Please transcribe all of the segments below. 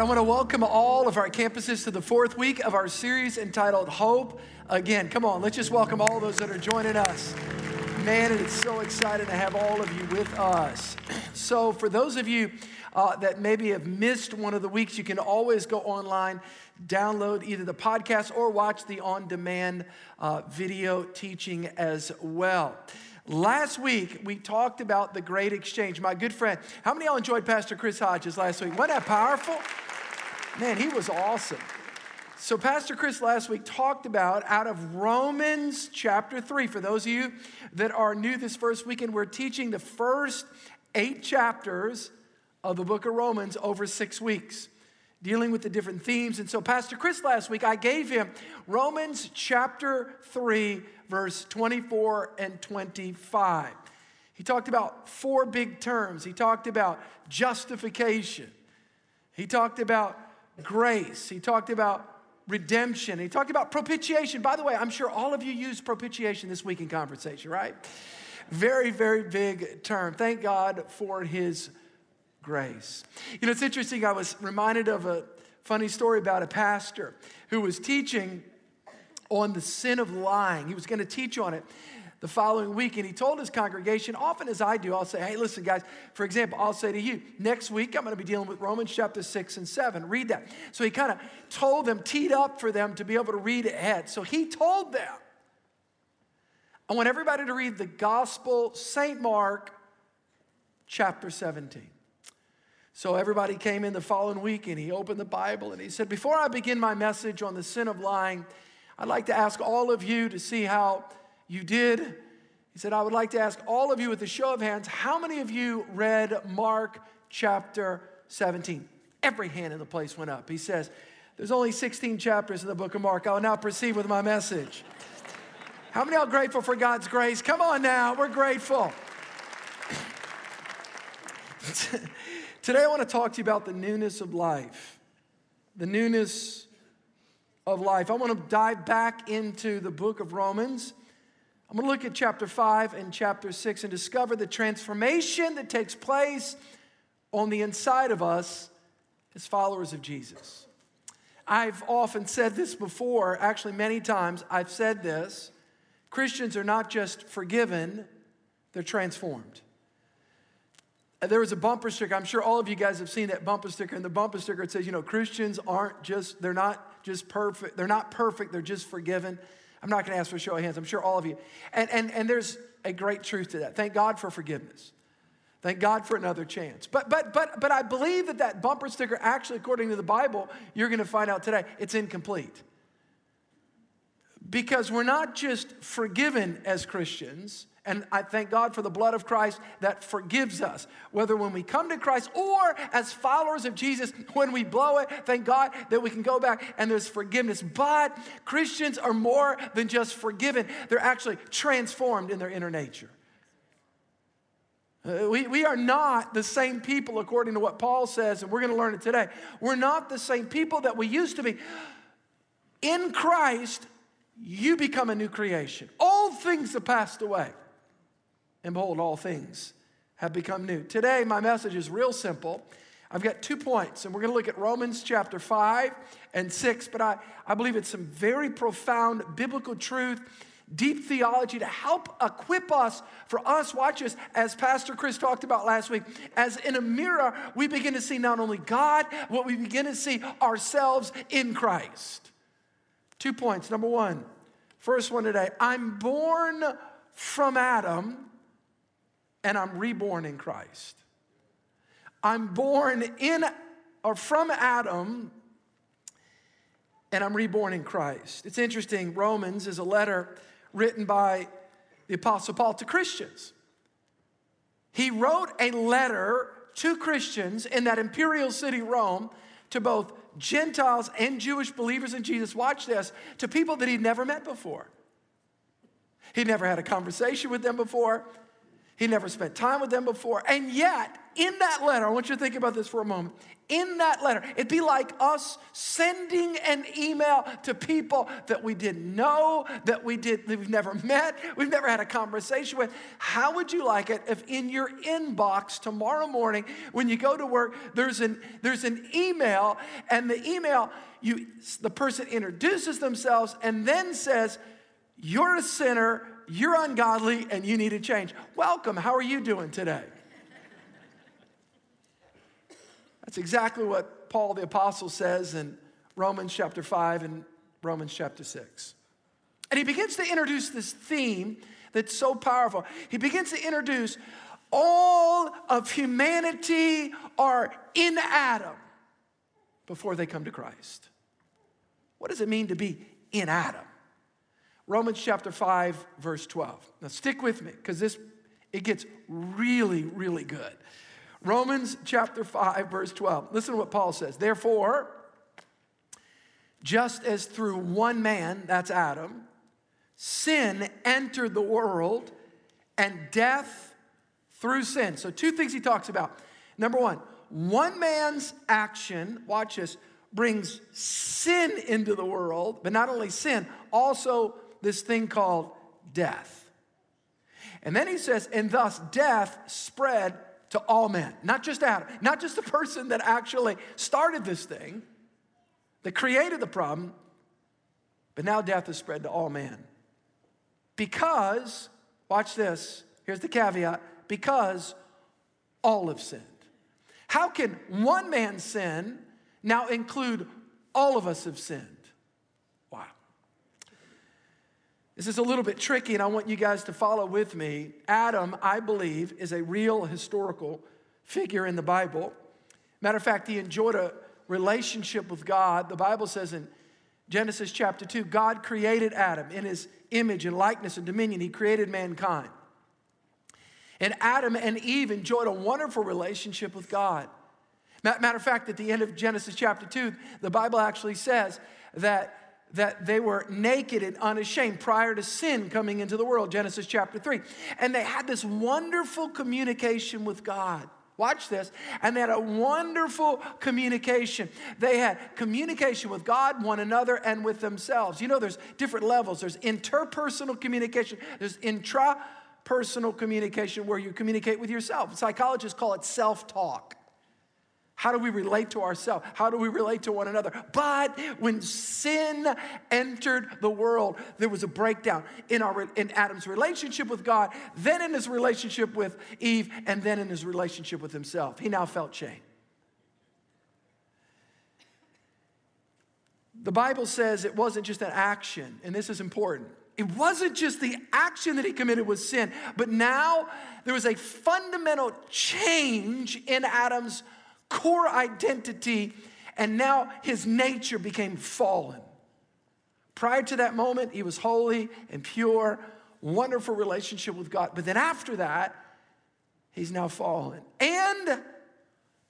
I want to welcome all of our campuses to the fourth week of our series entitled Hope Again. Come on, let's just welcome all those that are joining us. Man, it's so exciting to have all of you with us. So, for those of you uh, that maybe have missed one of the weeks, you can always go online, download either the podcast or watch the on demand uh, video teaching as well. Last week, we talked about the great exchange. My good friend, how many of y'all enjoyed Pastor Chris Hodges last week? Wasn't that powerful? Man, he was awesome. So, Pastor Chris last week talked about out of Romans chapter 3. For those of you that are new this first weekend, we're teaching the first eight chapters of the book of Romans over six weeks, dealing with the different themes. And so, Pastor Chris last week, I gave him Romans chapter 3, verse 24 and 25. He talked about four big terms. He talked about justification, he talked about grace, he talked about redemption, he talked about propitiation. By the way, I'm sure all of you use propitiation this week in conversation, right? Very, very big term. Thank God for his grace. You know, it's interesting. I was reminded of a funny story about a pastor who was teaching on the sin of lying. He was going to teach on it the following week, and he told his congregation, often as I do, I'll say, hey, listen, guys, for example, I'll say to you, next week I'm going to be dealing with Romans chapter 6 and 7. Read that. So he kind of told them, teed up for them to be able to read ahead. So he told them, I want everybody to read the Gospel, St. Mark, chapter 17. So everybody came in the following week and he opened the Bible and he said, Before I begin my message on the sin of lying, I'd like to ask all of you to see how you did. He said, I would like to ask all of you with a show of hands, how many of you read Mark chapter 17? Every hand in the place went up. He says, There's only 16 chapters in the book of Mark. I will now proceed with my message. How many are grateful for God's grace? Come on now, we're grateful. Today, I want to talk to you about the newness of life. The newness of life. I want to dive back into the book of Romans. I'm going to look at chapter 5 and chapter 6 and discover the transformation that takes place on the inside of us as followers of Jesus. I've often said this before, actually, many times I've said this. Christians are not just forgiven, they're transformed. There was a bumper sticker. I'm sure all of you guys have seen that bumper sticker. And the bumper sticker it says, you know, Christians aren't just, they're not just perfect. They're not perfect, they're just forgiven. I'm not going to ask for a show of hands. I'm sure all of you. And, and, and there's a great truth to that. Thank God for forgiveness. Thank God for another chance. But, but, but, but I believe that that bumper sticker, actually, according to the Bible, you're going to find out today, it's incomplete. Because we're not just forgiven as Christians, and I thank God for the blood of Christ that forgives us, whether when we come to Christ or as followers of Jesus, when we blow it, thank God that we can go back and there's forgiveness. But Christians are more than just forgiven, they're actually transformed in their inner nature. Uh, we, we are not the same people according to what Paul says, and we're going to learn it today. We're not the same people that we used to be. In Christ, you become a new creation. Old things have passed away and behold, all things have become new. Today, my message is real simple. I've got two points, and we're going to look at Romans chapter 5 and 6, but I, I believe it's some very profound biblical truth, deep theology to help equip us for us, watch us, as Pastor Chris talked about last week, as in a mirror, we begin to see not only God, but we begin to see ourselves in Christ. Two points. Number one, first one today I'm born from Adam and I'm reborn in Christ. I'm born in or from Adam and I'm reborn in Christ. It's interesting, Romans is a letter written by the Apostle Paul to Christians. He wrote a letter to Christians in that imperial city, Rome, to both Gentiles and Jewish believers in Jesus. Watch this to people that he'd never met before. He'd never had a conversation with them before. He never spent time with them before. And yet, in that letter, I want you to think about this for a moment. In that letter, it'd be like us sending an email to people that we didn't know, that we did, that we've never met, we've never had a conversation with. How would you like it if in your inbox tomorrow morning, when you go to work, there's an there's an email, and the email you the person introduces themselves and then says, "You're a sinner." You're ungodly and you need to change. Welcome. How are you doing today? That's exactly what Paul the Apostle says in Romans chapter 5 and Romans chapter 6. And he begins to introduce this theme that's so powerful. He begins to introduce all of humanity are in Adam before they come to Christ. What does it mean to be in Adam? Romans chapter 5 verse 12. Now stick with me cuz this it gets really really good. Romans chapter 5, verse 12. Listen to what Paul says. Therefore, just as through one man, that's Adam, sin entered the world and death through sin. So, two things he talks about. Number one, one man's action, watch this, brings sin into the world, but not only sin, also this thing called death. And then he says, and thus death spread to all men, not just Adam, not just the person that actually started this thing, that created the problem, but now death is spread to all men. Because, watch this, here's the caveat because all have sinned. How can one man's sin now include all of us have sinned? This is a little bit tricky, and I want you guys to follow with me. Adam, I believe, is a real historical figure in the Bible. Matter of fact, he enjoyed a relationship with God. The Bible says in Genesis chapter 2 God created Adam in his image and likeness and dominion, he created mankind. And Adam and Eve enjoyed a wonderful relationship with God. Matter of fact, at the end of Genesis chapter 2, the Bible actually says that that they were naked and unashamed prior to sin coming into the world, Genesis chapter 3. And they had this wonderful communication with God. Watch this. And they had a wonderful communication. They had communication with God, one another, and with themselves. You know, there's different levels there's interpersonal communication, there's intrapersonal communication where you communicate with yourself. Psychologists call it self talk. How do we relate to ourselves? How do we relate to one another? But when sin entered the world, there was a breakdown in, our, in Adam's relationship with God, then in his relationship with Eve, and then in his relationship with himself. He now felt shame. The Bible says it wasn't just an action, and this is important. It wasn't just the action that he committed was sin, but now there was a fundamental change in Adam's core identity, and now his nature became fallen. Prior to that moment, he was holy and pure, wonderful relationship with God. But then after that, he's now fallen. And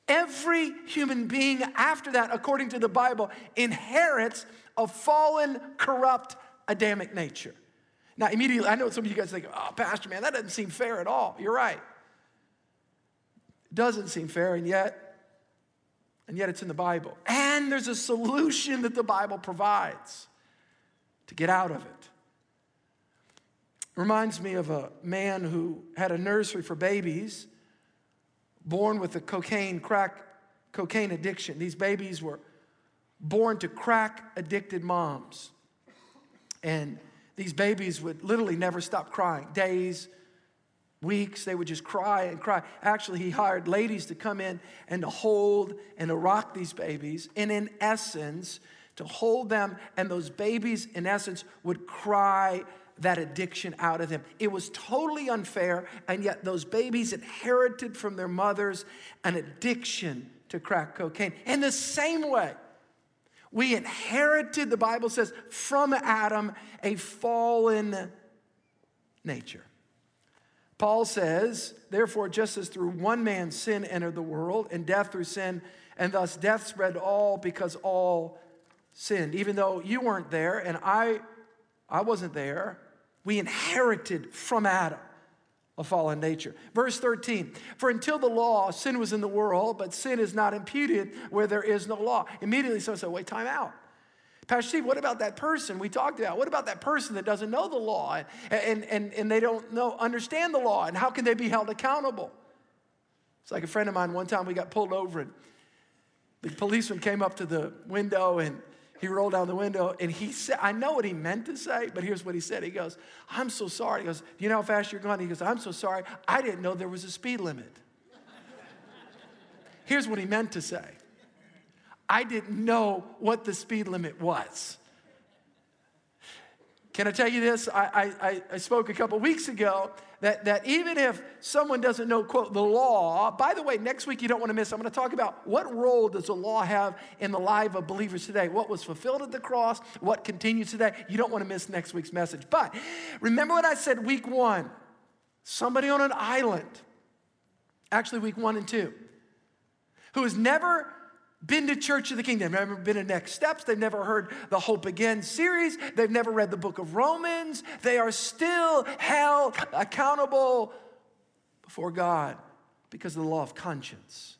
every human being after that, according to the Bible, inherits a fallen, corrupt Adamic nature. Now, immediately, I know some of you guys think, oh, Pastor, man, that doesn't seem fair at all. You're right. It doesn't seem fair, and yet and yet it's in the Bible. And there's a solution that the Bible provides to get out of it. Reminds me of a man who had a nursery for babies born with a cocaine, crack cocaine addiction. These babies were born to crack addicted moms. And these babies would literally never stop crying days, weeks. They would just cry and cry. Actually, he hired ladies to come in and to hold and to rock these babies. And in essence, to hold them, and those babies, in essence, would cry that addiction out of them. It was totally unfair, and yet those babies inherited from their mothers an addiction to crack cocaine. In the same way, we inherited, the Bible says, from Adam a fallen nature. Paul says, therefore, just as through one man sin entered the world, and death through sin, and thus death spread all because all sinned. Even though you weren't there and I, I wasn't there, we inherited from Adam a fallen nature. Verse 13, for until the law, sin was in the world, but sin is not imputed where there is no law. Immediately someone said, wait, time out. Pastor Steve, what about that person we talked about? What about that person that doesn't know the law and, and, and they don't know, understand the law? And how can they be held accountable? It's like a friend of mine, one time we got pulled over and the policeman came up to the window and he rolled down the window and he said, I know what he meant to say, but here's what he said. He goes, I'm so sorry. He goes, Do you know how fast you're going? He goes, I'm so sorry. I didn't know there was a speed limit. here's what he meant to say I didn't know what the speed limit was. Can I tell you this? I, I, I spoke a couple weeks ago that, that even if someone doesn't know, quote, the law, by the way, next week you don't want to miss, I'm going to talk about what role does the law have in the life of believers today? What was fulfilled at the cross? What continues today? You don't want to miss next week's message. But remember what I said week one somebody on an island, actually, week one and two, who has never been to Church of the King. They've never been to Next Steps. They've never heard the Hope Again series. They've never read the book of Romans. They are still held accountable before God because of the law of conscience.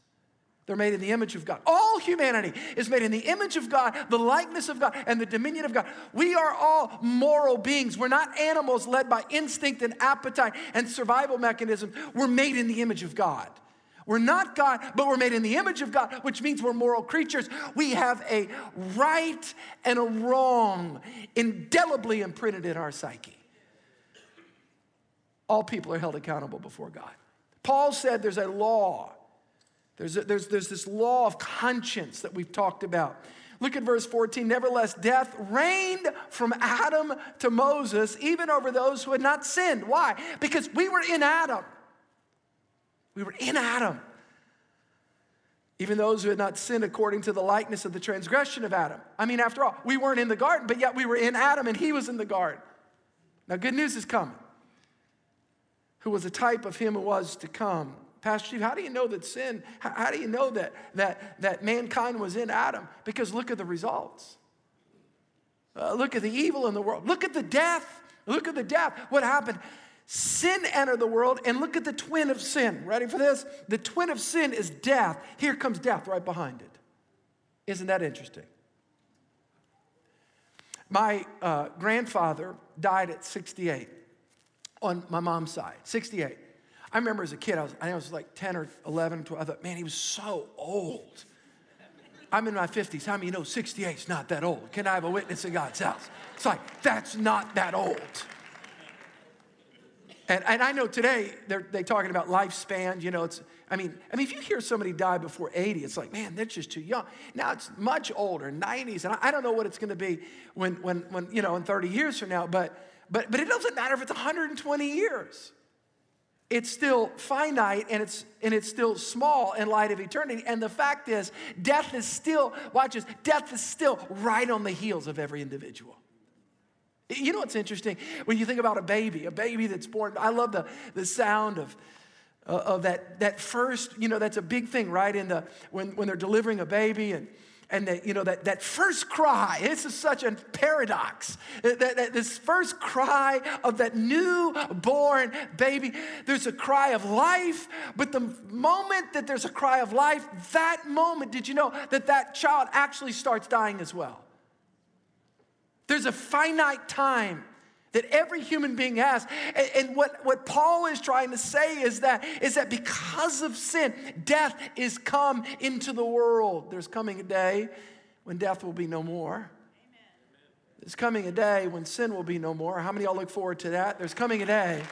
They're made in the image of God. All humanity is made in the image of God, the likeness of God, and the dominion of God. We are all moral beings. We're not animals led by instinct and appetite and survival mechanisms. We're made in the image of God. We're not God, but we're made in the image of God, which means we're moral creatures. We have a right and a wrong indelibly imprinted in our psyche. All people are held accountable before God. Paul said there's a law. There's, a, there's, there's this law of conscience that we've talked about. Look at verse 14. Nevertheless, death reigned from Adam to Moses, even over those who had not sinned. Why? Because we were in Adam. We were in Adam. Even those who had not sinned according to the likeness of the transgression of Adam. I mean, after all, we weren't in the garden, but yet we were in Adam and he was in the garden. Now, good news is coming. Who was a type of him who was to come. Pastor Steve, how do you know that sin, how, do you know that, that, that mankind was in Adam? Because look at the results. Uh, look at the evil in the world. Look at the death. Look at the death. What happened? Sin entered the world, and look at the twin of sin. Ready for this? The twin of sin is death. Here comes death right behind it. Isn't that interesting? My uh, grandfather died at 68 on my mom's side, 68. I remember as a kid, I was, I was like 10 or 11, 12. I thought, man, he was so old. I'm in my 50s. How many you know 68 is not that old? Can I have a witness in God's house? It's like, that's not that old. And, and I know today they're they talking about lifespan. You know, it's I mean, I mean, if you hear somebody die before 80, it's like, man, they're just too young. Now it's much older, 90s, and I, I don't know what it's going to be when when when you know in 30 years from now. But but but it doesn't matter if it's 120 years. It's still finite and it's and it's still small in light of eternity. And the fact is, death is still watch this. Death is still right on the heels of every individual. You know what's interesting? When you think about a baby, a baby that's born, I love the, the sound of, uh, of that, that first, you know, that's a big thing, right? In the, when, when they're delivering a baby and, and that, you know, that, that first cry, this is such a paradox. That, that, this first cry of that newborn baby, there's a cry of life, but the moment that there's a cry of life, that moment, did you know that that child actually starts dying as well? There's a finite time that every human being has. And, what, what Paul is trying to say is that, is that because of sin, death is come into the world. There's coming a day when death will be no more. Amen. There's coming a day when sin will be no more. How many y'all look forward to that? There's coming a day.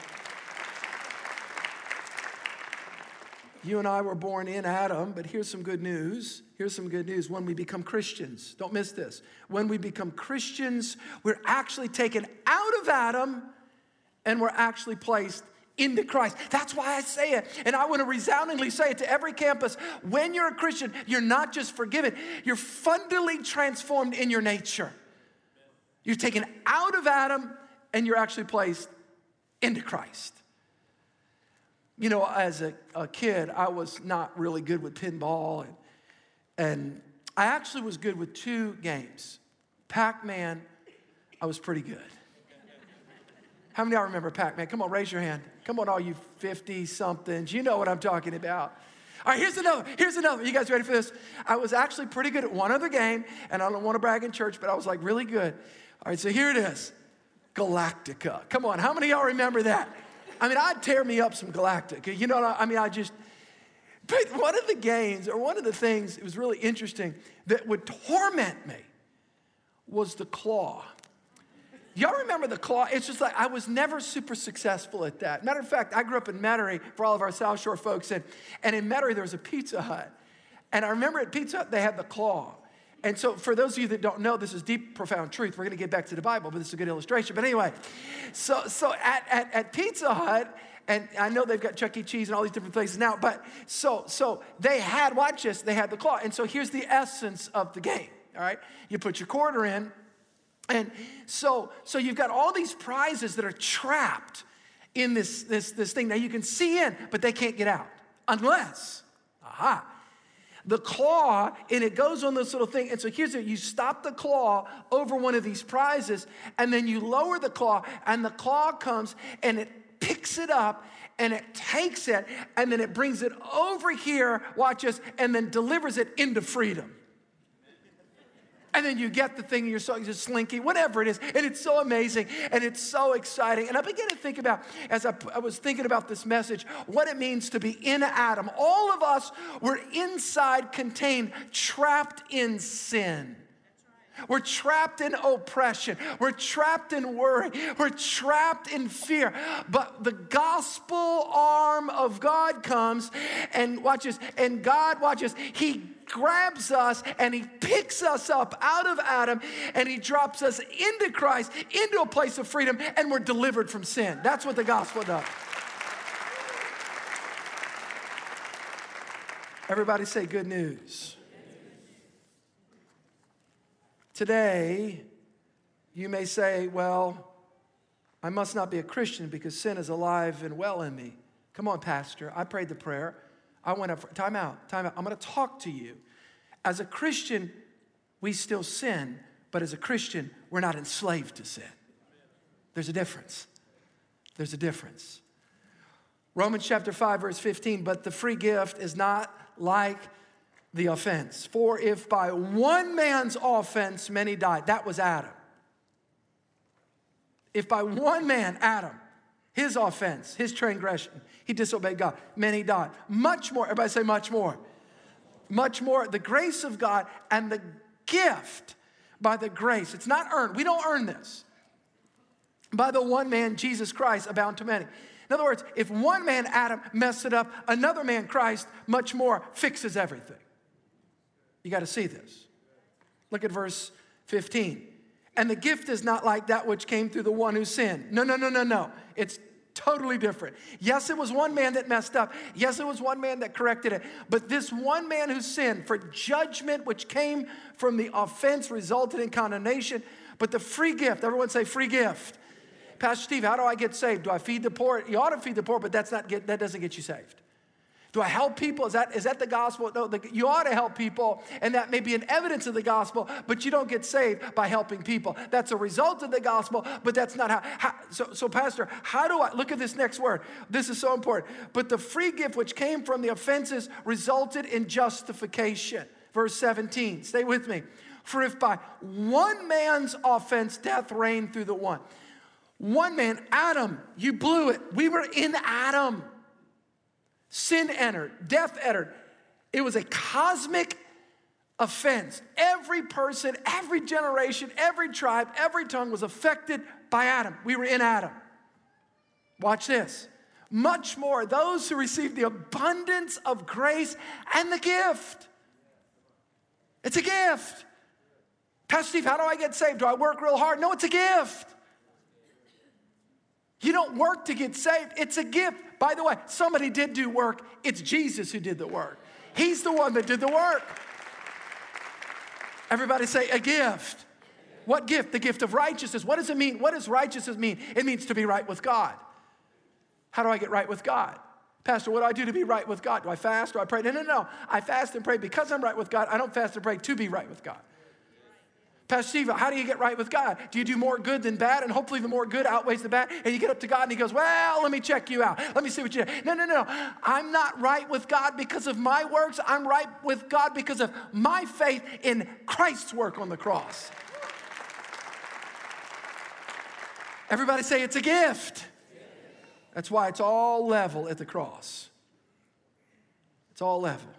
You and I were born in Adam, but here's some good news. Here's some good news. When we become Christians, don't miss this. When we become Christians, we're actually taken out of Adam and we're actually placed into Christ. That's why I say it. And I want to resoundingly say it to every campus. When you're a Christian, you're not just forgiven, you're fundamentally transformed in your nature. You're taken out of Adam and you're actually placed into Christ. You know, as a, a kid, I was not really good with pinball, and, and I actually was good with two games. Pac Man, I was pretty good. How many of y'all remember Pac Man? Come on, raise your hand. Come on, all you 50 somethings. You know what I'm talking about. All right, here's another. Here's another. You guys ready for this? I was actually pretty good at one other game, and I don't want to brag in church, but I was like really good. All right, so here it is Galactica. Come on, how many of y'all remember that? I mean, I'd tear me up some Galactic. You know, I mean, I just, but one of the games, or one of the things, it was really interesting, that would torment me was the claw. Y'all remember the claw? It's just like I was never super successful at that. Matter of fact, I grew up in Metairie for all of our South Shore folks, and, and in Metairie there was a Pizza Hut. And I remember at Pizza Hut they had the claw. And so, for those of you that don't know, this is deep, profound truth. We're going to get back to the Bible, but this is a good illustration. But anyway, so, so at, at, at Pizza Hut, and I know they've got Chuck E. Cheese and all these different places now, but so, so they had, watch this, they had the claw. And so here's the essence of the game, all right? You put your quarter in, and so, so you've got all these prizes that are trapped in this, this, this thing. Now you can see in, but they can't get out unless, aha, the claw, and it goes on this little thing. And so here's it you stop the claw over one of these prizes, and then you lower the claw, and the claw comes and it picks it up and it takes it, and then it brings it over here, watch this, and then delivers it into freedom. And then you get the thing, you're so you're slinky, whatever it is. And it's so amazing and it's so exciting. And I began to think about, as I, I, was thinking about this message, what it means to be in Adam. All of us were inside, contained, trapped in sin. We're trapped in oppression. We're trapped in worry. We're trapped in fear. But the gospel arm of God comes and watches, and God watches. He grabs us and he picks us up out of Adam and he drops us into Christ, into a place of freedom, and we're delivered from sin. That's what the gospel does. Everybody say good news. Today, you may say, well, I must not be a Christian because sin is alive and well in me. Come on, Pastor. I prayed the prayer. I went up, time out, time out. I'm going to talk to you. As a Christian, we still sin, but as a Christian, we're not enslaved to sin. There's a difference. There's a difference. Romans chapter 5, verse 15, but the free gift is not like the offense. For if by one man's offense many died, that was Adam. If by one man, Adam, his offense, his transgression, he disobeyed God, many died. Much more, everybody say much more. Much more, the grace of God and the gift by the grace. It's not earned. We don't earn this. By the one man, Jesus Christ, abound to many. In other words, if one man, Adam, messed it up, another man, Christ, much more, fixes everything. You got to see this. Look at verse 15. And the gift is not like that which came through the one who sinned. No, no, no, no, no. It's totally different. Yes, it was one man that messed up. Yes, it was one man that corrected it. But this one man who sinned for judgment, which came from the offense, resulted in condemnation. But the free gift, everyone say free gift. Pastor Steve, how do I get saved? Do I feed the poor? You ought to feed the poor, but that's not get, that doesn't get you saved. Do I help people? Is that, is that the gospel? No, the, you ought to help people, and that may be an evidence of the gospel, but you don't get saved by helping people. That's a result of the gospel, but that's not how. how so, so, Pastor, how do I look at this next word? This is so important. But the free gift which came from the offenses resulted in justification. Verse 17, stay with me. For if by one man's offense death reigned through the one, one man, Adam, you blew it. We were in Adam. Sin entered, death entered. It was a cosmic offense. Every person, every generation, every tribe, every tongue was affected by Adam. We were in Adam. Watch this. Much more, those who receive the abundance of grace and the gift. It's a gift. Pastor Steve, how do I get saved? Do I work real hard? No, it's a gift. You don't work to get saved, it's a gift. By the way, somebody did do work. It's Jesus who did the work. He's the one that did the work. Everybody say a gift. What gift? The gift of righteousness. What does it mean? What does righteousness mean? It means to be right with God. How do I get right with God? Pastor, what do I do to be right with God? Do I fast? Do I pray? No, no, no. I fast and pray because I'm right with God. I don't fast and pray to be right with God. Pastor Steve, how do you get right with God? Do you do more good than bad? And hopefully the more good outweighs the bad. And you get up to God and he goes, Well, let me check you out. Let me see what you do. No, no, no. I'm not right with God because of my works. I'm right with God because of my faith in Christ's work on the cross. Everybody say it's a gift. That's why it's all level at the cross. It's all level.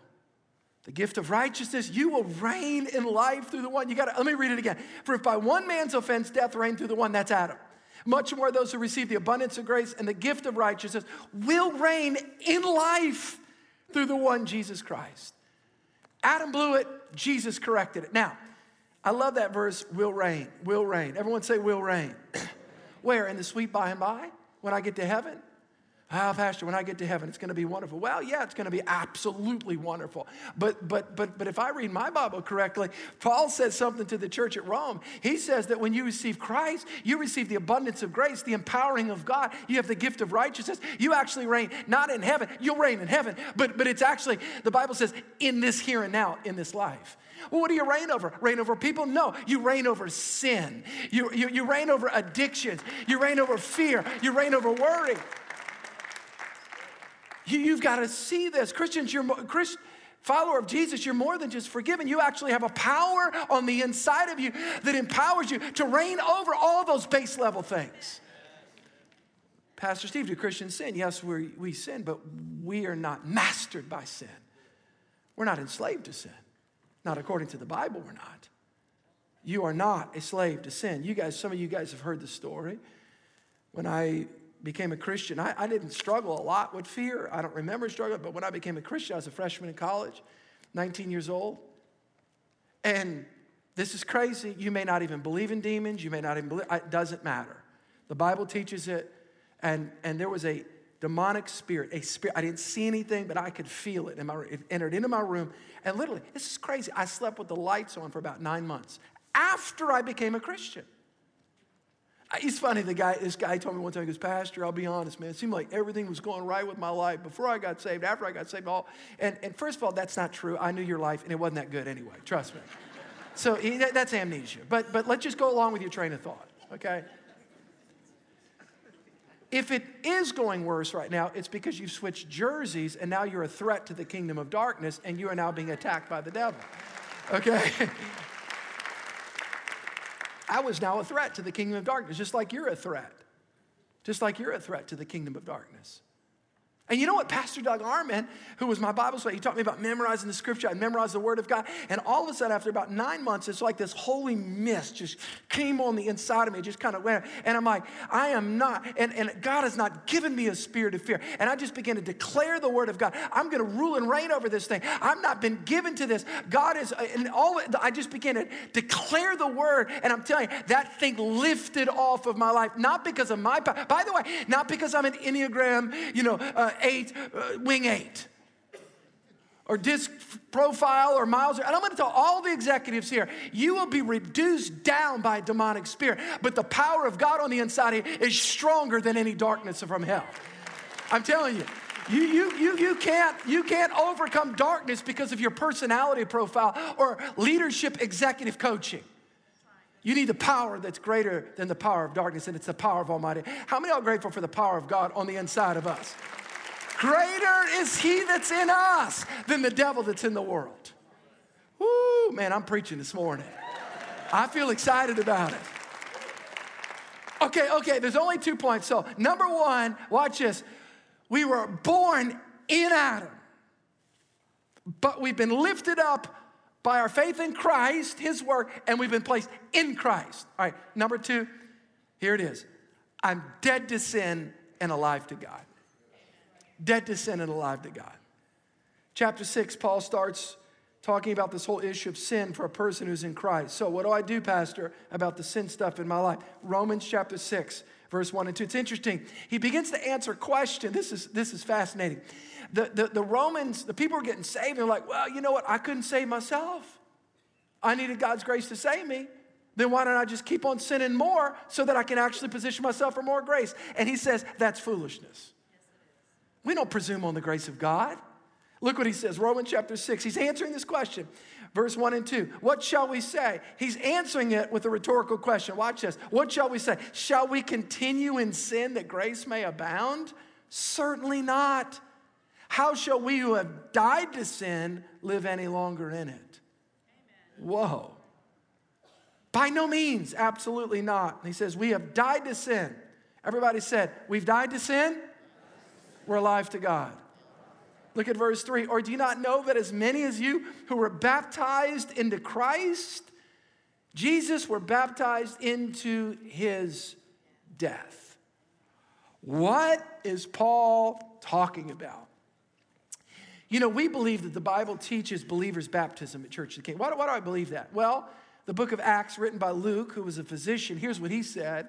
The gift of righteousness, you will reign in life through the one. You got to, let me read it again. For if by one man's offense death reigned through the one, that's Adam. Much more those who receive the abundance of grace and the gift of righteousness will reign in life through the one, Jesus Christ. Adam blew it, Jesus corrected it. Now, I love that verse, will reign, will reign. Everyone say, will reign. Where? In the sweet by and by? When I get to heaven? Ah, Pastor, when I get to heaven, it's going to be wonderful. Well, yeah, it's going to be absolutely wonderful. But, but, but, but if I read my Bible correctly, Paul says something to the church at Rome. He says that when you receive Christ, you receive the abundance of grace, the empowering of God. You have the gift of righteousness. You actually reign not in heaven. You'll reign in heaven, but, but it's actually, the Bible says, in this here and now, in this life. What do you reign over? Reign over people? No, you reign over sin. You, you, you reign over addictions. You reign over fear. You reign over worry. You, have got to see this. Christians, you're Christ, follower of Jesus, you're more than just forgiven. You actually have a power on the inside of you that empowers you to reign over all those base level things. Pastor Steve, do Christians sin? Yes, we we sin, but we are not mastered by sin. We're not enslaved to sin. Not according to the Bible, we're not. You are not a slave to sin. You guys, some of you guys have heard the story. When I became a Christian, I, I, didn't struggle a lot with fear. I don't remember struggling, but when I became a Christian, I was a freshman in college, 19 years old. And this is crazy. You may not even believe in demons. You may not even believe, it doesn't matter. The Bible teaches it. And, and there was a demonic spirit, a spirit. I didn't see anything, but I could feel it. My, it entered into my room. And literally, this is crazy. I slept with the lights on for about nine months after I became a Christian. It's funny, the guy, this guy told me one time, he goes, Pastor, I'll be honest, man. It seemed like everything was going right with my life before I got saved, after I got saved, all. And, and first of all, that's not true. I knew your life, and it wasn't that good anyway. Trust me. So that's amnesia. But, but let's just go along with your train of thought, okay? If it is going worse right now, it's because you've switched jerseys and now you're a threat to the kingdom of darkness and you are now being attacked by the devil. Okay? I was now a threat to the kingdom of darkness, just like you're a threat. Just like you're a threat to the kingdom of darkness. And you know what? Pastor Doug Arman, who was my Bible study, he taught me about memorizing the scripture. I memorized the word of God. And all of a sudden, after about nine months, it's like this holy mist just came on the inside of me, just kind of went. And I'm like, I am not, and, and God has not given me a spirit of fear. And I just began to declare the word of God. I'm going to rule and reign over this thing. I've not been given to this. God is, and all, I just began to declare the word. And I'm telling you, that thing lifted off of my life, not because of my power. By the way, not because I'm an Enneagram, you know, uh, eight, uh, wing eight, or DISC profile or miles. And I'm going to tell all the executives here you will be reduced down by a demonic spirit, but the power of God on the inside is stronger than any darkness from hell. I'm telling you. You, you, you, you, can't, you can't overcome darkness because of your personality profile or leadership executive coaching. You need the power that's greater than the power of darkness, and it's the power of Almighty. How many are grateful for the power of God on the inside of us? Greater is he that's in us than the devil that's in the world. Woo, man, I'm preaching this morning. I feel excited about it. Okay, okay, there's only two points. So, number one, watch this. We were born in Adam, but we've been lifted up by our faith in Christ, His work, and we've been placed in Christ. All right, number two, here it is I'm dead to sin and alive to God dead to sin and alive to God. Chapter 6, Paul starts talking about this whole issue of sin for a person who's in Christ. So, what do I do, Pastor, about the sin stuff in my life? Romans chapter 6, verse 1 and 2. It's interesting. He begins to answer question. This is, this is fascinating. The, the, the Romans, the people are getting saved. They're like, well, you know what? I couldn't save myself. I needed God's grace to save me. Then why don't I just keep on sinning more so that I can actually position myself for more grace? And he says, that's foolishness. We don't presume on the grace of God. Look what he says, Romans chapter 6. He's answering this question, verse 1 and 2. What shall we say? He's answering it with a rhetorical question. Watch this. What shall we say? Shall we continue in sin that grace may abound? Certainly not. How shall we who have died to sin live any longer in it? Amen. Whoa. By no means, absolutely not. And he says, We have died to sin. Everybody said, We've died to sin, we're alive to God. Look at verse 3. Or do you not know that as many as you who were baptized into Christ, Jesus were baptized into his death? What is Paul talking about? You know, we believe that the Bible teaches believers' baptism at Church of the King. Why why do I believe that? Well, the book of Acts, written by Luke, who was a physician, here's what he said,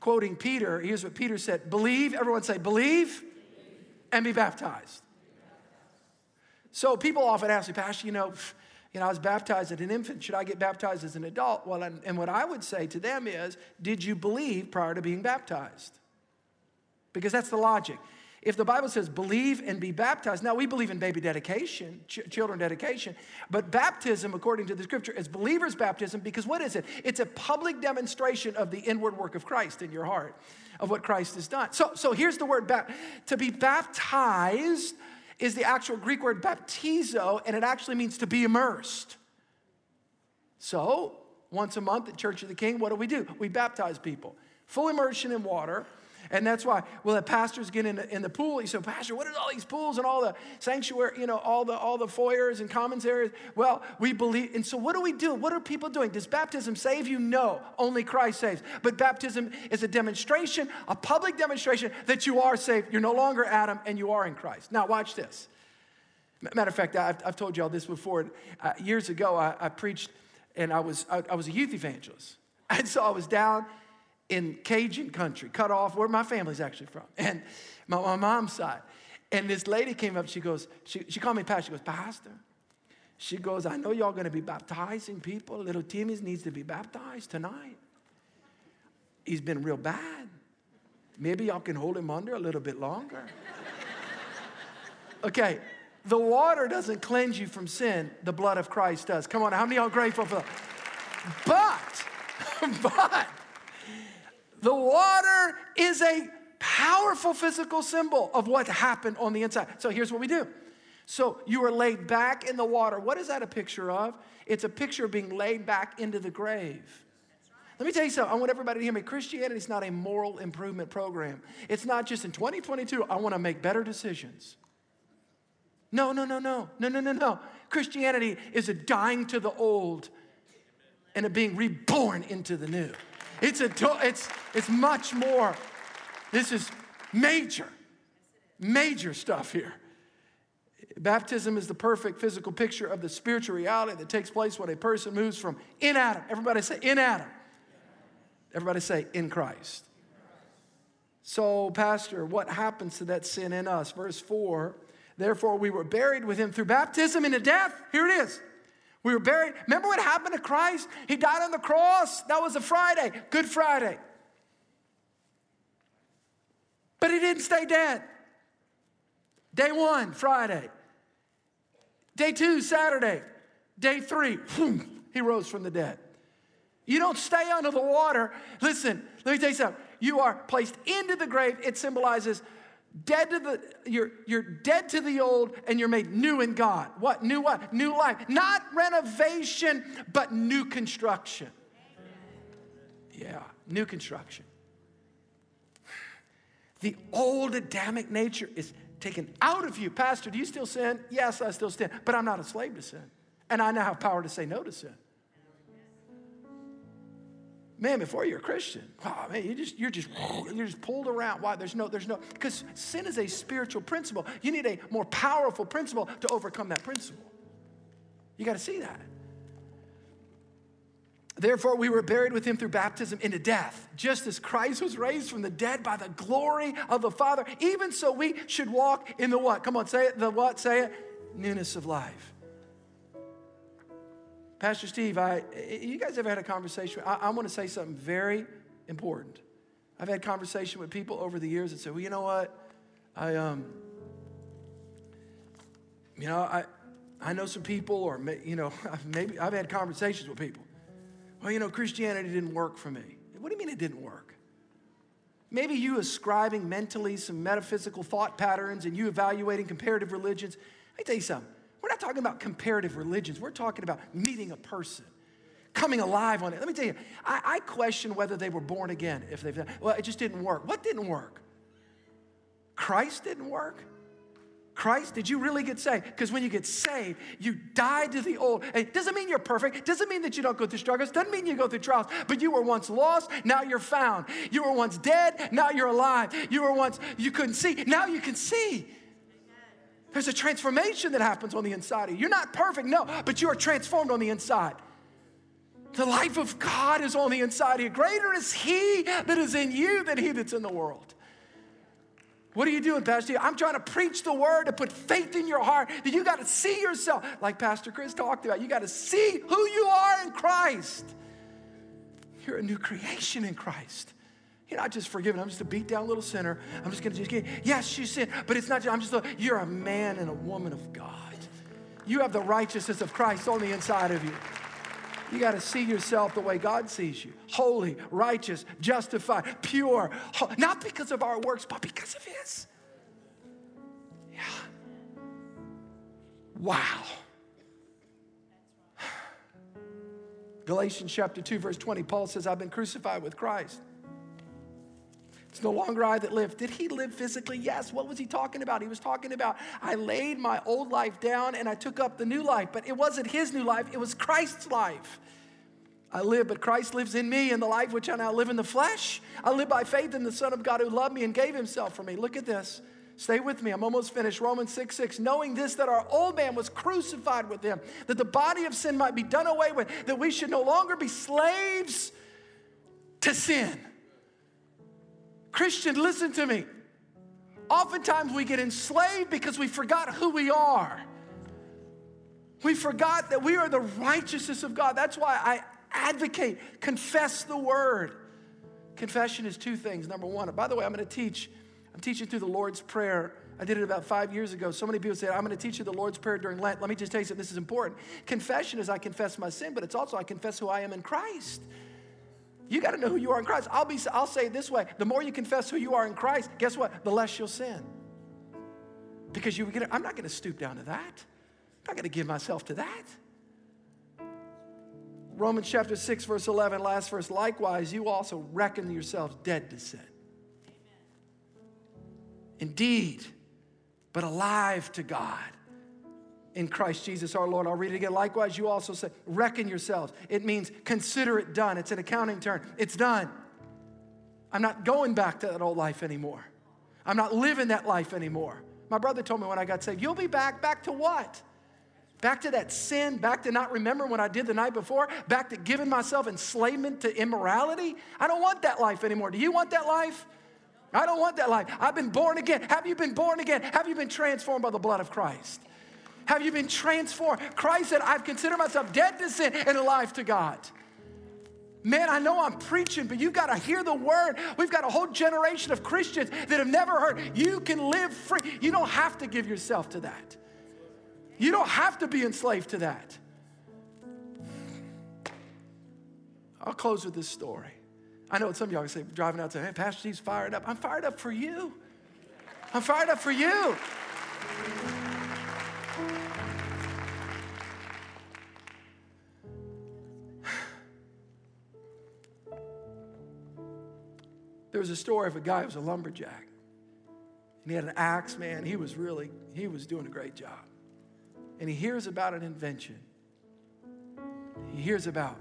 quoting Peter. Here's what Peter said Believe, everyone say, believe and be baptized. So people often ask me, Pastor, you know, you know, I was baptized as an infant. Should I get baptized as an adult? Well, and, and what I would say to them is, did you believe prior to being baptized? Because that's the logic. If the Bible says believe and be baptized, now we believe in baby dedication, ch- children dedication, but baptism, according to the scripture, is believer's baptism because what is it? It's a public demonstration of the inward work of Christ in your heart, of what Christ has done. So, so here's the word to be baptized is the actual Greek word baptizo, and it actually means to be immersed. So, once a month at Church of the King, what do we do? We baptize people. Full immersion in water and that's why we'll have pastors get in the, in the pool. He said, Pastor, what are all these pools and all the sanctuary, you know, all the, all the foyers and commons areas? Well, we believe. And so what do we do? What are people doing? Does baptism save you? No, only Christ saves. But baptism is a demonstration, a public demonstration that you are saved. You're no longer Adam and you are in Christ. Now, watch this. Matter of fact, I've, I've told you all this before. Uh, years ago, I, I, preached and I was, I, I was a youth evangelist. And so I was down in Cajun country, Cut Off where my family's actually from, and my, my mom's side. And this lady came up, she goes, she, she called me pastor. She goes, Pastor, she goes, I know y'all gonna be baptizing people. Little Timmy's needs to be baptized tonight. He's been real bad. Maybe y'all can hold him under a little bit longer. okay, the water doesn't cleanse you from sin, the blood of Christ does. Come on, how many y'all grateful for that? But, but, the water is a powerful physical symbol of what happened on the inside. So here's what we do. So you are laid back in the water. What is that a picture of? It's a picture of being laid back into the grave. Let me tell you something. I want everybody to hear me. Christianity is not a moral improvement program. It's not just in 2022, I want to make better decisions. No, no, no, no, no, no, no, no. Christianity is a dying to the old and a being reborn into the new. It's, a, it's, it's much more. This is major, major stuff here. Baptism is the perfect physical picture of the spiritual reality that takes place when a person moves from in Adam. Everybody say, in Adam. Everybody say, in Christ. So, Pastor, what happens to that sin in us? Verse 4 Therefore, we were buried with him through baptism into death. Here it is we were buried. Remember what happened to Christ? He died on the cross. That was a Friday, Good Friday. But he didn't stay dead. Day one, Friday. Day two, Saturday. Day three, he rose from the dead. You don't stay under the water. Listen, let me tell you something. You are placed into the grave. It symbolizes dead to the you're you're dead to the old and you're made new in God. What? New what? New life. Not renovation, but new construction. Yeah, new construction. The old Adamic nature is taken out of you. Pastor, do you still sin? Yes, I still sin, but I'm not a slave to sin. And I now have power to say no to sin. Man, before you're a Christian, oh man, you just you're just you're just pulled around. Why? There's no, there's no, because sin is a spiritual principle. You need a more powerful principle to overcome that principle. You got to see that. Therefore, we were buried with him through baptism into death, just as Christ was raised from the dead by the glory of the Father. Even so, we should walk in the what? Come on, say it. The what? Say it. Newness of life. Pastor Steve, I, you guys ever had a conversation? I, I want to say something very important. I've had conversation with people over the years that say, well, you know what? I, um, You know, I, I know some people, or you know, maybe I've had conversations with people. Well, you know, Christianity didn't work for me. What do you mean it didn't work? Maybe you ascribing mentally some metaphysical thought patterns and you evaluating comparative religions. Me tell you something. We're not talking about comparative religions. We're talking about meeting a person, coming alive on it. Let me tell you, I, I question whether they were born again. If they've, well, it just didn't work. What didn't work? Christ didn't work. Christ, did you really get saved? Because when you get saved, you die to the old. It doesn't mean you're perfect. Doesn't mean that you don't go through struggles. Doesn't mean you go through trials. But you were once lost, now you're found. You were once dead, now you're alive. You were once, you couldn't see, now you can see. There's a transformation that happens on the inside of you. You're not perfect, no, but you are transformed on the inside. The life of God is on the inside of you. Greater is He that is in you than He that's in the world. What are you doing, Pastor? I'm trying to preach the word to put faith in your heart that you got to see yourself, like Pastor Chris talked about. You got to see who you are in Christ. You're a new creation in Christ. You're not just forgiven. I'm just a beat down little sinner. I'm just going to just get, yes, you sin, but it's not, I'm just, a, you're a man and a woman of God. You have the righteousness of Christ on the inside of you. You got to see yourself the way God sees you holy, righteous, justified, pure, not because of our works, but because of His. Yeah. Wow. Galatians chapter 2, verse 20, Paul says, I've been crucified with Christ. It's no longer I that live. Did he live physically? Yes. What was he talking about? He was talking about, I laid my old life down and I took up the new life, but it wasn't his new life, it was Christ's life. I live, but Christ lives in me, and the life which I now live in the flesh, I live by faith in the Son of God who loved me and gave himself for me. Look at this. Stay with me. I'm almost finished. Romans 6 6. Knowing this, that our old man was crucified with him, that the body of sin might be done away with, that we should no longer be slaves to sin. Christian, listen to me. Oftentimes we get enslaved because we forgot who we are. We forgot that we are the righteousness of God. That's why I advocate, confess the word. Confession is two things. Number one, by the way, I'm going to teach, I'm teaching through the Lord's Prayer. I did it about five years ago. So many people say, I'm going to teach you the Lord's Prayer during Lent. Let me just tell you something, this is important. Confession is I confess my sin, but it's also I confess who I am in Christ. You got to know who you are in Christ. I'll, be, I'll say it this way the more you confess who you are in Christ, guess what? The less you'll sin. Because you get, I'm not going to stoop down to that. I'm not going to give myself to that. Romans chapter 6, verse 11, last verse. Likewise, you also reckon yourselves dead to sin. Amen. Indeed, but alive to God in Christ Jesus our Lord. I'll read it again. Likewise, you also say, reckon yourselves. It means consider it done. It's an accounting term. It's done. I'm not going back to that old life anymore. I'm not living that life anymore. My brother told me when I got saved, You'll be back. Back to what? Back to that sin, back to not remembering what I did the night before, back to giving myself enslavement to immorality. I don't want that life anymore. Do you want that life? I don't want that life. I've been born again. Have you been born again? Have you been transformed by the blood of Christ? Have you been transformed? Christ said, I've considered myself dead to sin and alive to God. Man, I know I'm preaching, but you got to hear the word. We've got a whole generation of Christians that have never heard. You can live free. You don't have to give yourself to that. You don't have to be enslaved to that. I'll close with this story. I know some of y'all say, driving out saying, hey, Pastor Steve's fired up. I'm fired up for you. I'm fired up for you. There was a story of a guy who was a lumberjack. And he had an axe, man. He was really, he was doing a great job. And he hears about an invention. He hears about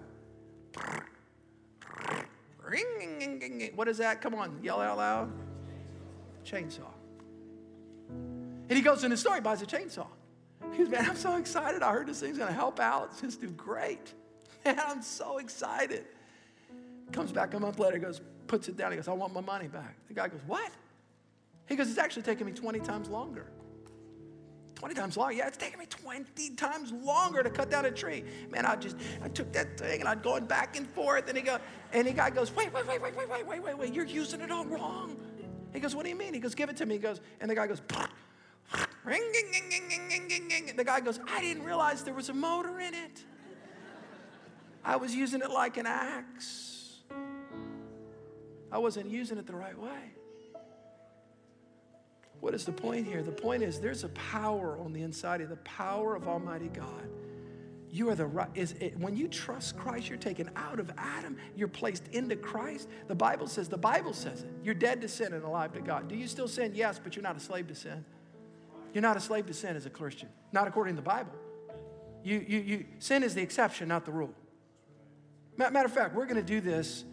what is that? Come on, yell out loud. Chainsaw. And he goes in the store, he buys a chainsaw. He goes, man, I'm so excited. I heard this thing's gonna help out. It's gonna do great. Man, I'm so excited. Comes back a month later, goes, puts it down. He goes, I want my money back. The guy goes, What? He goes, It's actually taking me 20 times longer. 20 times longer. Yeah, it's taking me 20 times longer to cut down a tree. Man, I just, I took that thing and I'd going back and forth. And he go, and the guy goes, wait, wait, wait, wait, wait, wait, wait, wait, wait, you're using it all wrong. He goes, what do you mean? He goes, give it to me. He goes, and the guy goes, ring, ding, ding, ding, ging, ging, ging. The guy goes, I didn't realize there was a motor in it. I was using it like an axe. I wasn't using it the right way. What is the point here? The point is there's a power on the inside of you—the power of Almighty God. You are the right. Is it, when you trust Christ, you're taken out of Adam. You're placed into Christ. The Bible says. The Bible says it. You're dead to sin and alive to God. Do you still sin? Yes, but you're not a slave to sin. You're not a slave to sin as a Christian. Not according to the Bible. You, you, you. Sin is the exception, not the rule. Matter of fact, we're going to do this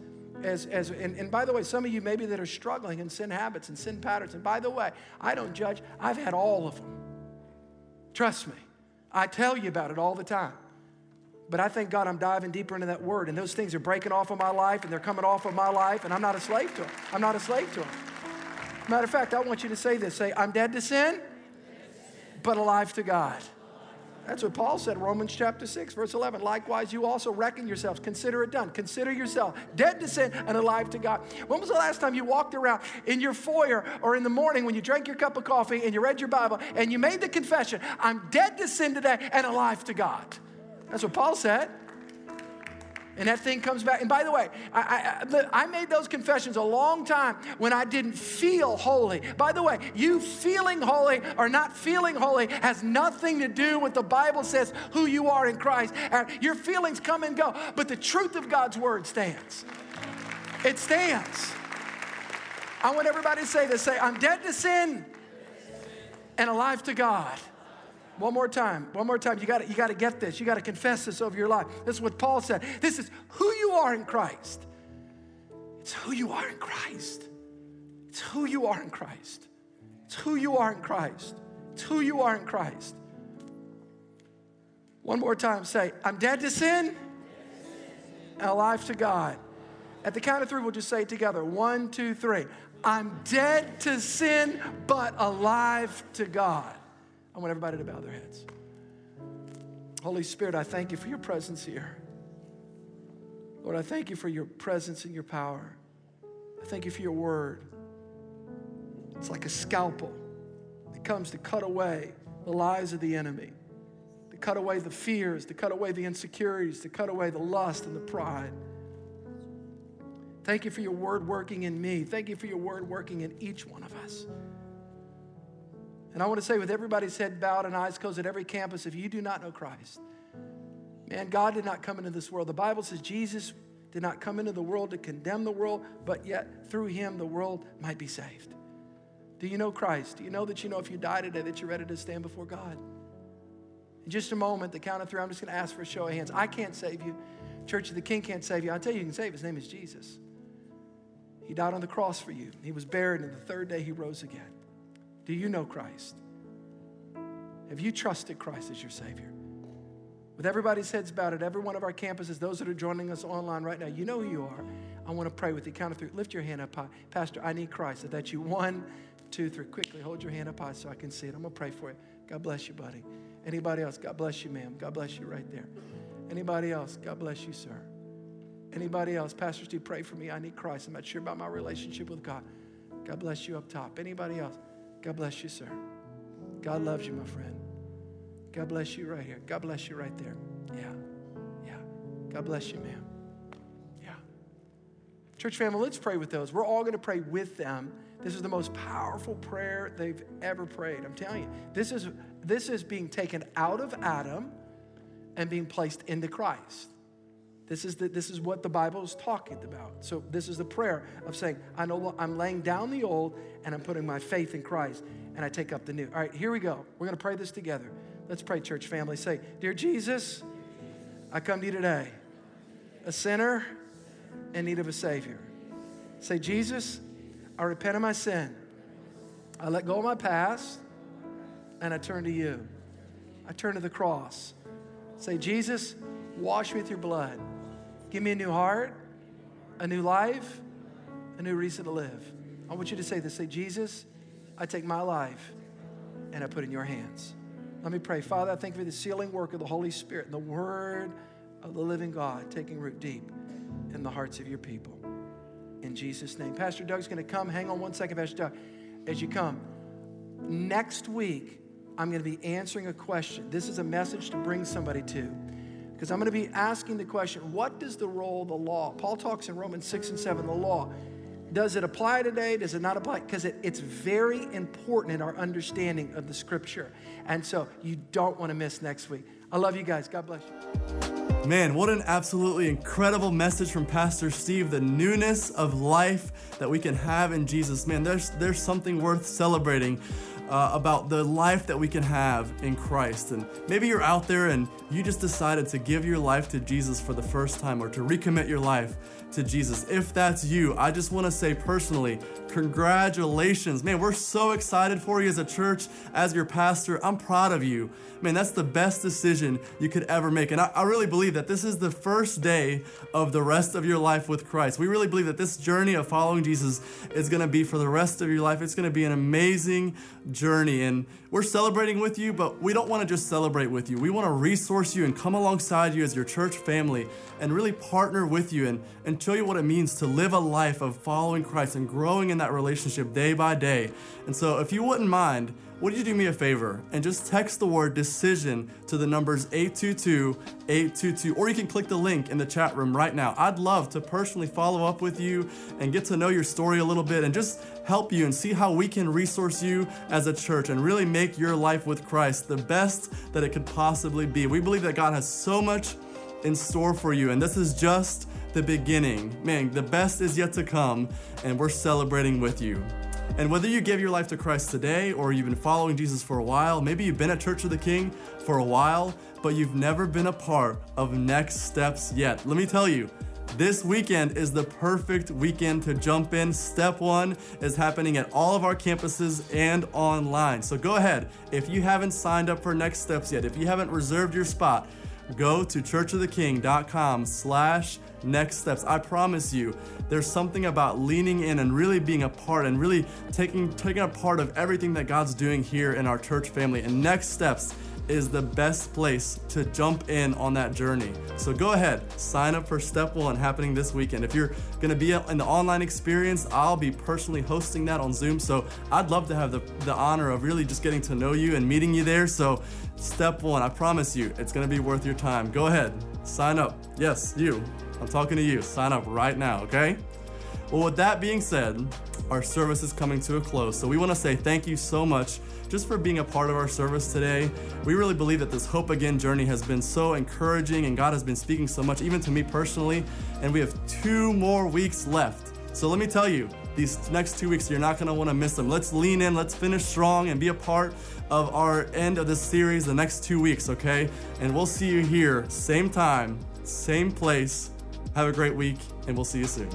as, as and, and by the way, some of you maybe that are struggling in sin habits and sin patterns. And by the way, I don't judge. I've had all of them. Trust me. I tell you about it all the time. But I thank God I'm diving deeper into that word, and those things are breaking off of my life, and they're coming off of my life, and I'm not a slave to them. I'm not a slave to them. Matter of fact, I want you to say this say, I'm dead to sin, but alive to God. That's what Paul said, Romans chapter 6, verse 11. Likewise, you also reckon yourselves, consider it done. Consider yourself dead to sin and alive to God. When was the last time you walked around in your foyer or in the morning when you drank your cup of coffee and you read your Bible and you made the confession, I'm dead to sin today and alive to God? That's what Paul said. And that thing comes back. And by the way, I, I, I, made those confessions a long time when I didn't feel holy. By the way, you feeling holy or not feeling holy has nothing to do with the Bible says who you are in Christ. Your feelings come and go, but the truth of God's word stands. It stands. I want everybody to say this say, I'm dead to sin and alive to God. One more time. One more time. You got you got to get this. You got to confess this over your life. This is what Paul said. This is who you are in Christ. It's who you are in Christ. It's who you are in Christ. It's who you are in Christ. It's who you are in Christ. One more time. Say, I'm dead to sin and alive to God. At the count of three, we'll just say it together. One, two, three. I'm dead to sin, but alive to God. I want everybody to bow their heads. Holy Spirit, I thank you for your presence here. Lord, I thank you for your presence and your power. I thank you for your word. It's like a scalpel that comes to cut away the lies of the enemy, to cut away the fears, to cut away the insecurities, to cut away the lust and the pride. Thank you for your word working in me. Thank you for your word working in each one of us. And I want to say, with everybody's head bowed and eyes closed at every campus, if you do not know Christ, man, God did not come into this world. The Bible says Jesus did not come into the world to condemn the world, but yet through him the world might be saved. Do you know Christ? Do you know that you know if you die today that you're ready to stand before God? In just a moment, the count of three, I'm just going to ask for a show of hands. I can't save you. Church of the King can't save you. I'll tell you, you can save. His name is Jesus. He died on the cross for you. He was buried, and the third day he rose again. Do you know Christ? Have you trusted Christ as your Savior? With everybody's heads bowed at every one of our campuses, those that are joining us online right now, you know who you are. I want to pray with you. Count of three. Lift your hand up high. Pastor, I need Christ. Is that you? One, two, three. Quickly, hold your hand up high so I can see it. I'm going to pray for you. God bless you, buddy. Anybody else? God bless you, ma'am. God bless you right there. Anybody else? God bless you, sir. Anybody else? Pastor Steve, pray for me. I need Christ. I'm not sure about my relationship with God. God bless you up top. Anybody else? God bless you, sir. God loves you, my friend. God bless you right here. God bless you right there. Yeah. Yeah. God bless you, ma'am. Yeah. Church family, let's pray with those. We're all going to pray with them. This is the most powerful prayer they've ever prayed. I'm telling you. This is this is being taken out of Adam and being placed into Christ. This is, the, this is what the Bible is talking about. So, this is the prayer of saying, I know I'm laying down the old and I'm putting my faith in Christ and I take up the new. All right, here we go. We're going to pray this together. Let's pray, church family. Say, Dear Jesus, I come to you today, a sinner in need of a Savior. Say, Jesus, I repent of my sin. I let go of my past and I turn to you. I turn to the cross. Say, Jesus, wash me with your blood. Give me a new heart, a new life, a new reason to live. I want you to say this say, Jesus, I take my life and I put it in your hands. Let me pray. Father, I thank you for the sealing work of the Holy Spirit and the word of the living God taking root deep in the hearts of your people. In Jesus' name. Pastor Doug's going to come. Hang on one second, Pastor Doug. As you come, next week, I'm going to be answering a question. This is a message to bring somebody to. Because I'm going to be asking the question what does the role of the law? Paul talks in Romans 6 and 7 the law. Does it apply today? Does it not apply? Because it, it's very important in our understanding of the scripture. And so you don't want to miss next week. I love you guys. God bless you. Man, what an absolutely incredible message from Pastor Steve. The newness of life that we can have in Jesus. Man, there's, there's something worth celebrating uh, about the life that we can have in Christ. And maybe you're out there and you just decided to give your life to Jesus for the first time or to recommit your life to Jesus. If that's you, I just want to say personally, congratulations. Man, we're so excited for you as a church, as your pastor. I'm proud of you. Man, that's the best decision you could ever make. And I, I, really believe that this is the first day of the rest of your life with Christ. We really believe that this journey of following Jesus is going to be for the rest of your life. It's going to be an amazing journey. And we're celebrating with you, but we don't want to just celebrate with you. We want to resource you and come alongside you as your church family and really partner with you and, and show you what it means to live a life of following Christ and growing in that relationship day by day. And so, if you wouldn't mind, would you do me a favor and just text the word decision to the numbers 822 822, or you can click the link in the chat room right now. I'd love to personally follow up with you and get to know your story a little bit and just help you and see how we can resource you as a church and really make your life with Christ the best that it could possibly be. We believe that God has so much in store for you, and this is just the beginning. Man, the best is yet to come, and we're celebrating with you. And whether you gave your life to Christ today or you've been following Jesus for a while, maybe you've been at Church of the King for a while, but you've never been a part of Next Steps yet. Let me tell you, this weekend is the perfect weekend to jump in. Step one is happening at all of our campuses and online. So go ahead, if you haven't signed up for Next Steps yet, if you haven't reserved your spot, go to churchoftheking.com slash next steps. I promise you, there's something about leaning in and really being a part and really taking taking a part of everything that God's doing here in our church family. And next steps is the best place to jump in on that journey. So go ahead, sign up for step one happening this weekend. If you're gonna be in the online experience, I'll be personally hosting that on Zoom. So I'd love to have the, the honor of really just getting to know you and meeting you there. So step one, I promise you, it's gonna be worth your time. Go ahead, sign up. Yes, you. I'm talking to you. Sign up right now, okay? Well, with that being said, our service is coming to a close. So we want to say thank you so much just for being a part of our service today. We really believe that this Hope Again journey has been so encouraging and God has been speaking so much, even to me personally. And we have two more weeks left. So let me tell you, these next two weeks, you're not going to want to miss them. Let's lean in, let's finish strong, and be a part of our end of this series the next two weeks, okay? And we'll see you here, same time, same place have a great week, and we'll see you soon.